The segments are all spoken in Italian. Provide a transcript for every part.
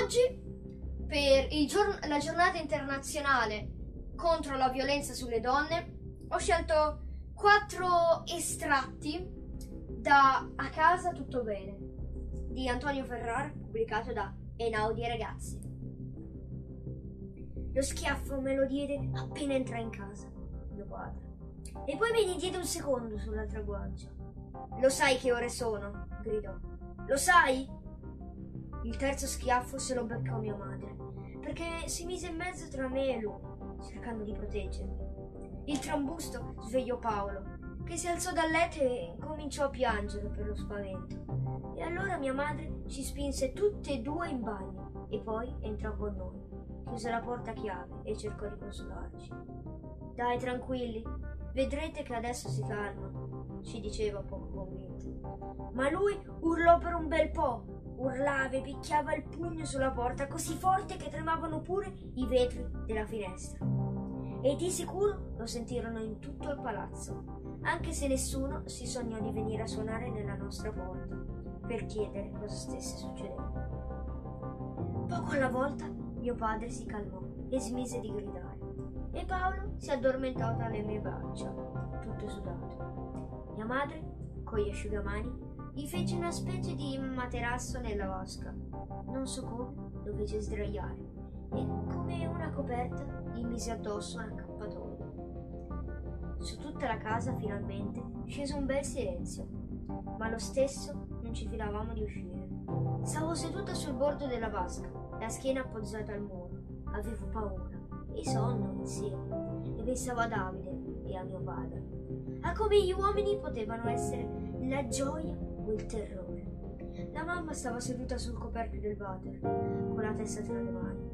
Oggi, per giorn- la giornata internazionale contro la violenza sulle donne, ho scelto quattro estratti da A casa tutto bene di Antonio Ferrar, pubblicato da Enaudi Ragazzi. Lo schiaffo me lo diede appena entrai in casa, mio padre. E poi ne diede un secondo sull'altra guancia. Lo sai che ore sono? gridò. Lo sai? Il terzo schiaffo se lo beccò mia madre, perché si mise in mezzo tra me e lui, cercando di proteggermi. Il trambusto svegliò Paolo, che si alzò dal letto e cominciò a piangere per lo spavento. E allora mia madre ci spinse tutte e due in bagno e poi entrò con noi. Chiuse la porta a chiave e cercò di consolarci. Dai, tranquilli, vedrete che adesso si calma, ci diceva poco convinto. Ma lui urlò per un bel po', urlava e picchiava il pugno sulla porta così forte che tremavano pure i vetri della finestra. E di sicuro lo sentirono in tutto il palazzo anche se nessuno si sognò di venire a suonare nella nostra porta per chiedere cosa stesse succedendo. Poco alla volta mio padre si calmò e smise di gridare e Paolo si addormentò dalle mie braccia, tutto sudato. Mia madre, con gli asciugamani, gli fece una specie di materasso nella vasca. Non so come, lo fece sdraiare e come una coperta gli mise addosso un accappatoio. Su tutta la casa finalmente scese un bel silenzio, ma lo stesso non ci fidavamo di uscire. Stavo seduta sul bordo della vasca, la schiena appoggiata al muro. Avevo paura e sonno insieme e pensavo a Davide e a mio padre, a come gli uomini potevano essere la gioia o il terrore. La mamma stava seduta sul coperchio del water, con la testa tra le mani.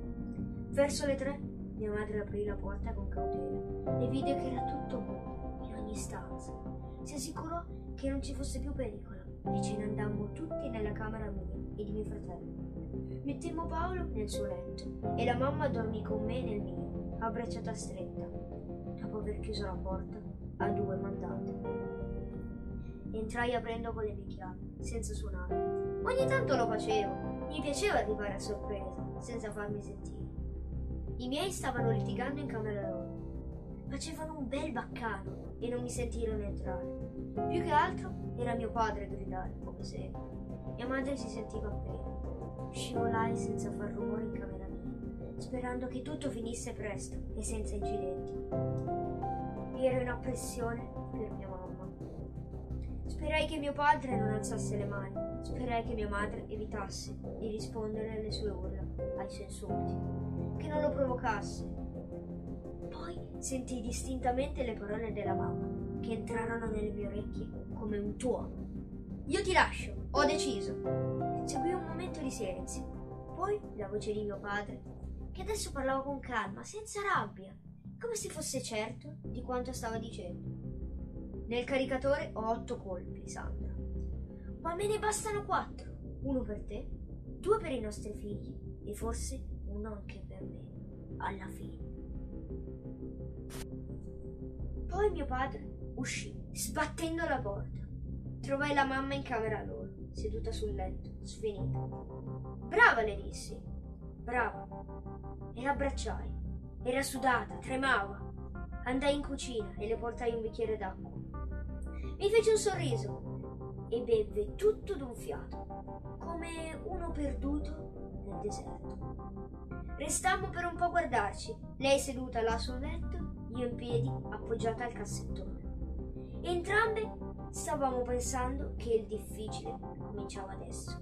Verso le tre mia madre aprì la porta con cautela e vide che era tutto buono in ogni stanza. Si assicurò che non ci fosse più pericolo e ce ne andammo tutti nella camera mia e di mio fratello. Mettemmo Paolo nel suo letto e la mamma dormì con me nel mio, a bracciata stretta, dopo aver chiuso la porta a due mandate. Entrai aprendo con le mie chiavi, senza suonare. Ogni tanto lo facevo, mi piaceva arrivare a sorpresa, senza farmi sentire. I miei stavano litigando in camera loro. Facevano un bel baccano e non mi sentirono entrare. Più che altro era mio padre a gridare, come sempre. Mia madre si sentiva appena. Scivolai senza far rumore in camera mia, sperando che tutto finisse presto e senza incidenti. Era una pressione per mia mamma. Sperai che mio padre non alzasse le mani, sperai che mia madre evitasse di rispondere alle sue urla, ai suoi insulti che non lo provocasse. Poi sentii distintamente le parole della mamma che entrarono nelle mie orecchie come un tuono. Io ti lascio, ho deciso. Seguì un momento di silenzio, poi la voce di mio padre, che adesso parlava con calma, senza rabbia, come se fosse certo di quanto stava dicendo. Nel caricatore ho otto colpi, Sandra. Ma me ne bastano quattro. Uno per te, due per i nostri figli e forse uno anche per me, alla fine. Poi mio padre uscì, sbattendo la porta. Trovai la mamma in camera loro, seduta sul letto, sfinita. Brava, le dissi. Brava. E l'abbracciai. Era sudata, tremava. Andai in cucina e le portai un bicchiere d'acqua. Mi fece un sorriso e bevve tutto d'un fiato, come uno perduto nel deserto. Restammo per un po' a guardarci, lei seduta là sul letto, io in piedi, appoggiata al cassettone. Entrambe stavamo pensando che il difficile cominciava adesso.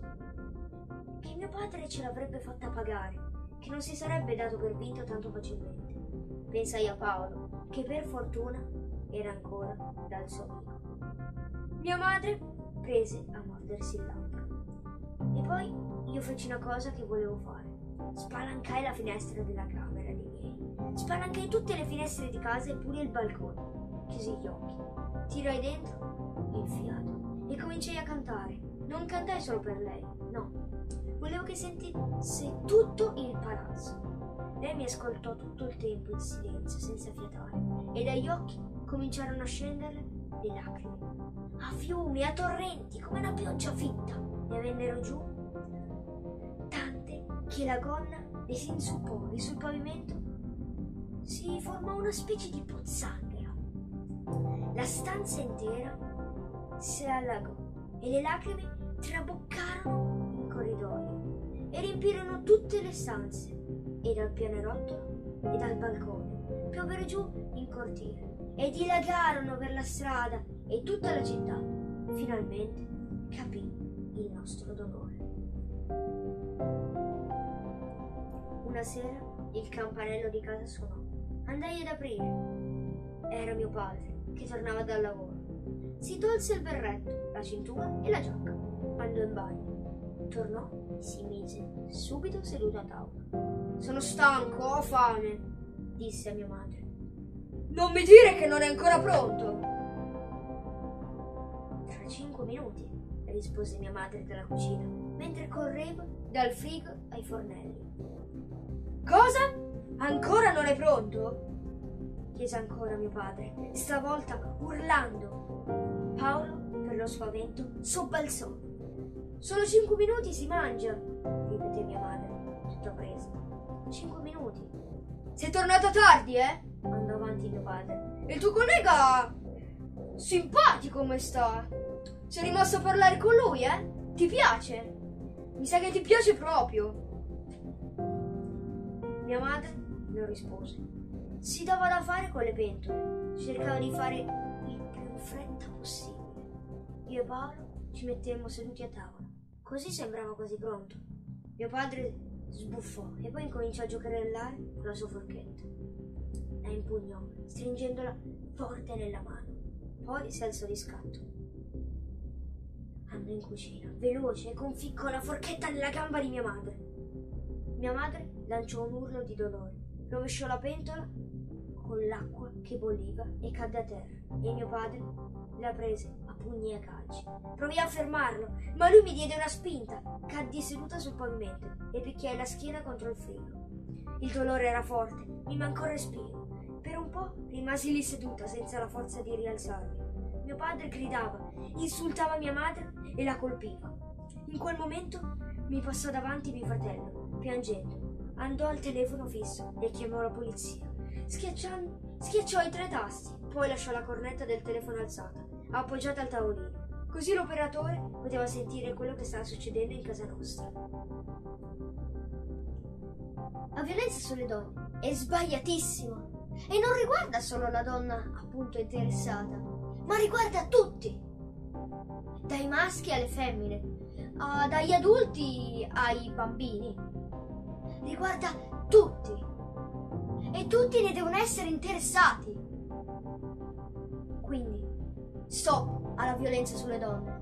Che mio padre ce l'avrebbe fatta pagare, che non si sarebbe dato per vinto tanto facilmente. Pensai a Paolo, che per fortuna era ancora dal suo amico. Mia madre prese a mordersi il labbro. E poi io feci una cosa che volevo fare Spalancai la finestra della camera dei miei. Spalancai tutte le finestre di casa e pure il balcone. Chiusi gli occhi. Tirai dentro il fiato e cominciai a cantare. Non cantai solo per lei, no. Volevo che sentisse tutto il palazzo. Lei mi ascoltò tutto il tempo in silenzio, senza fiatare, e dagli occhi cominciarono a scendere le lacrime. A fiumi, a torrenti, come una pioggia fitta. Ne vennero giù che la gonna le si inzuppò e sul pavimento si formò una specie di pozzanghera. La stanza intera si allagò e le lacrime traboccarono in corridoio e riempirono tutte le stanze e dal pianerottolo e dal balcone piovero giù in cortile e dilagarono per la strada e tutta la città finalmente capì il nostro dolore. Una sera il campanello di casa suonò. Andai ad aprire. Era mio padre che tornava dal lavoro. Si tolse il berretto, la cintura e la giacca. Andò in bagno. Tornò e si mise subito seduto a tavola. Sono stanco, ho fame, disse a mia madre. Non mi dire che non è ancora pronto. Tra cinque minuti, rispose mia madre dalla cucina, mentre correvo dal frigo ai fornelli. Cosa? Ancora non è pronto? chiese ancora mio padre, stavolta urlando. Paolo, per lo spavento, sobbalzò. Solo cinque minuti si mangia, ripeté mia madre, tutta presa. Cinque minuti. Sei tornato tardi, eh? andò avanti mio padre. Il tuo collega simpatico come sta. Sei rimasto a parlare con lui, eh? Ti piace? Mi sa che ti piace proprio. Mia madre non rispose. Si dava da fare con le pentole. Cercava di fare il più in fretta possibile. Io e Paolo ci mettemmo seduti a tavola. Così sembrava quasi pronto. Mio padre sbuffò e poi incominciò a giocherellare con la sua forchetta. La impugnò, stringendola forte nella mano. Poi si alzò di scatto. Andò in cucina, veloce, conficcò la forchetta nella gamba di mia madre. Mia madre lanciò un urlo di dolore, rovesciò la pentola con l'acqua che bolliva e cadde a terra e mio padre la prese a pugni e a calci. Provai a fermarlo, ma lui mi diede una spinta. Caddi seduta sul pavimento e picchiai la schiena contro il frigo. Il dolore era forte, mi mancò il respiro. Per un po' rimasi lì seduta senza la forza di rialzarmi. Mio padre gridava, insultava mia madre e la colpiva. In quel momento mi passò davanti mio fratello, piangendo andò al telefono fisso e chiamò la polizia. Schiacciò i tre tasti, poi lasciò la cornetta del telefono alzata, appoggiata al tavolino. Così l'operatore poteva sentire quello che stava succedendo in casa nostra. La violenza sulle donne è sbagliatissima e non riguarda solo la donna appunto interessata, ma riguarda tutti, dai maschi alle femmine, ah, dagli adulti ai bambini. Riguarda tutti e tutti ne devono essere interessati. Quindi, stop alla violenza sulle donne.